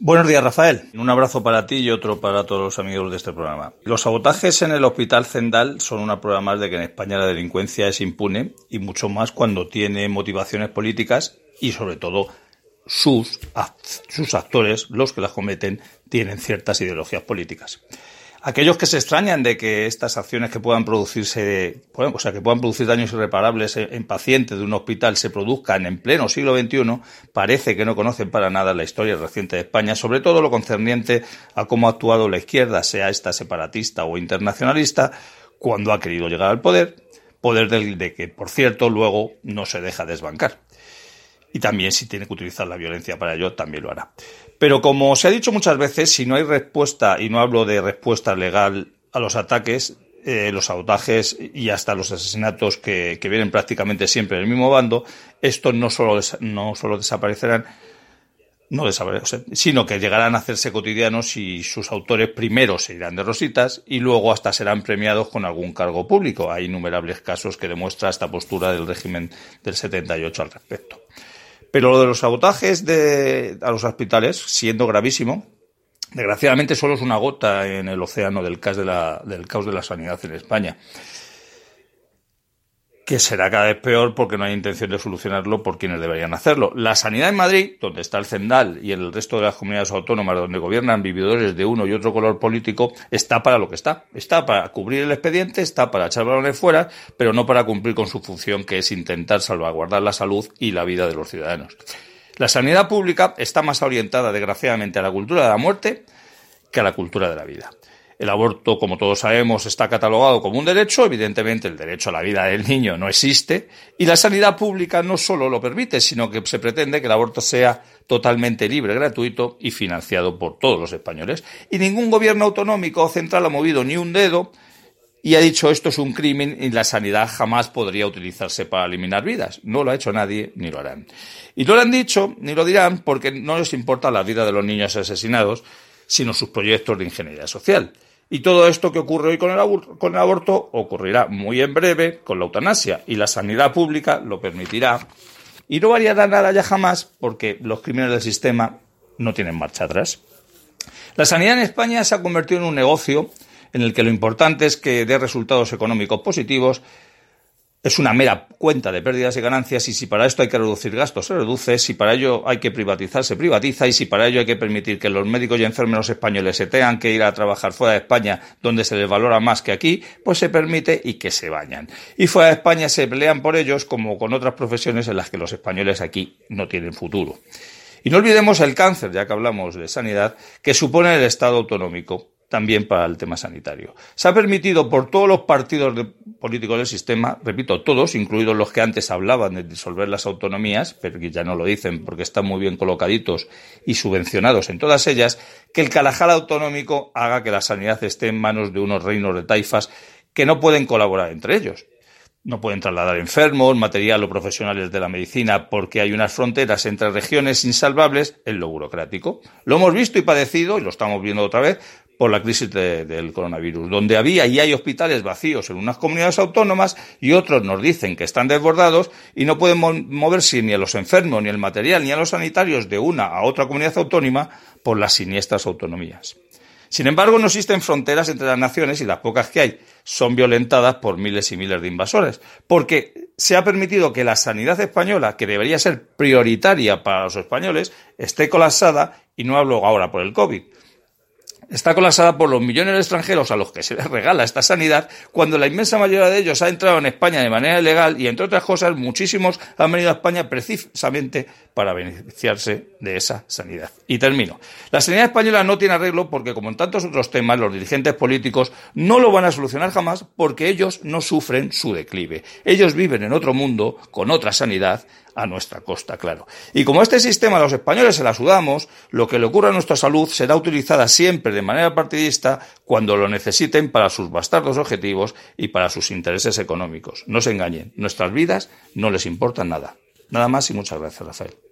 Buenos días, Rafael. Un abrazo para ti y otro para todos los amigos de este programa. Los sabotajes en el Hospital Zendal son una prueba más de que en España la delincuencia es impune y mucho más cuando tiene motivaciones políticas y sobre todo sus, sus actores, los que las cometen, tienen ciertas ideologías políticas. Aquellos que se extrañan de que estas acciones que puedan producirse, o sea, que puedan producir daños irreparables en pacientes de un hospital se produzcan en pleno siglo XXI, parece que no conocen para nada la historia reciente de España, sobre todo lo concerniente a cómo ha actuado la izquierda, sea esta separatista o internacionalista, cuando ha querido llegar al poder, poder del de que, por cierto, luego no se deja desbancar. Y también si tiene que utilizar la violencia para ello, también lo hará. Pero como se ha dicho muchas veces, si no hay respuesta, y no hablo de respuesta legal a los ataques, eh, los sabotajes y hasta los asesinatos que, vienen prácticamente siempre del mismo bando, estos no solo, no solo desaparecerán, desaparecerán, sino que llegarán a hacerse cotidianos y sus autores primero se irán de rositas y luego hasta serán premiados con algún cargo público. Hay innumerables casos que demuestra esta postura del régimen del 78 al respecto. Pero lo de los sabotajes de, a los hospitales, siendo gravísimo, desgraciadamente solo es una gota en el océano del caos de la, del caos de la sanidad en España que será cada vez peor porque no hay intención de solucionarlo por quienes deberían hacerlo. La sanidad en Madrid, donde está el Cendal y el resto de las comunidades autónomas donde gobiernan vividores de uno y otro color político, está para lo que está. Está para cubrir el expediente, está para echar balones fuera, pero no para cumplir con su función que es intentar salvaguardar la salud y la vida de los ciudadanos. La sanidad pública está más orientada, desgraciadamente, a la cultura de la muerte que a la cultura de la vida. El aborto, como todos sabemos, está catalogado como un derecho. Evidentemente, el derecho a la vida del niño no existe. Y la sanidad pública no solo lo permite, sino que se pretende que el aborto sea totalmente libre, gratuito y financiado por todos los españoles. Y ningún gobierno autonómico o central ha movido ni un dedo y ha dicho esto es un crimen y la sanidad jamás podría utilizarse para eliminar vidas. No lo ha hecho nadie ni lo harán. Y no lo han dicho ni lo dirán porque no les importa la vida de los niños asesinados, sino sus proyectos de ingeniería social. Y todo esto que ocurre hoy con el, aborto ocurrirá muy en breve con la eutanasia y la sanidad pública lo permitirá. Y no variará nada ya jamás porque los crímenes del sistema no tienen marcha atrás. La sanidad en España se ha convertido en un negocio en el que lo importante es que dé resultados económicos positivos es una mera cuenta de pérdidas y ganancias y si para esto hay que reducir gastos, se reduce, si para ello hay que privatizar, se privatiza y si para ello hay que permitir que los médicos y enfermeros españoles se tengan que ir a trabajar fuera de España donde se les valora más que aquí, pues se permite y que se vayan. Y fuera de España se pelean por ellos como con otras profesiones en las que los españoles aquí no tienen futuro. Y no olvidemos el cáncer, ya que hablamos de sanidad, que supone el Estado autonómico también para el tema sanitario. Se ha permitido por todos los partidos políticos del sistema, repito, todos, incluidos los que antes hablaban de disolver las autonomías, pero que ya no lo dicen porque están muy bien colocaditos y subvencionados en todas ellas, que el calajal autonómico haga que la sanidad esté en manos de unos reinos de taifas que no pueden colaborar entre ellos. No pueden trasladar enfermos, material o profesionales de la medicina porque hay unas fronteras entre regiones insalvables en lo burocrático. Lo hemos visto y padecido, y lo estamos viendo otra vez, por la crisis del coronavirus, donde había y hay hospitales vacíos en unas comunidades autónomas y otros nos dicen que están desbordados y no pueden moverse ni a los enfermos, ni el material, ni a los sanitarios de una a otra comunidad autónoma por las siniestras autonomías. Sin embargo, no existen fronteras entre las naciones y las pocas que hay son violentadas por miles y miles de invasores, porque se ha permitido que la sanidad española, que debería ser prioritaria para los españoles, esté colapsada y no hablo ahora por el COVID, está colapsada por los millones de extranjeros a los que se les regala esta sanidad, cuando la inmensa mayoría de ellos ha entrado en España de manera ilegal y, entre otras cosas, muchísimos han venido a España precisamente para beneficiarse de esa sanidad. Y termino. La sanidad española no tiene arreglo porque, como en tantos otros temas, los dirigentes políticos no lo van a solucionar jamás porque ellos no sufren su declive. Ellos viven en otro mundo, con otra sanidad, a nuestra costa, claro. Y como este sistema los españoles se la sudamos, lo que le ocurra a nuestra salud será utilizada siempre de manera partidista cuando lo necesiten para sus bastardos objetivos y para sus intereses económicos. No se engañen, nuestras vidas no les importan nada. Nada más y muchas gracias, Rafael.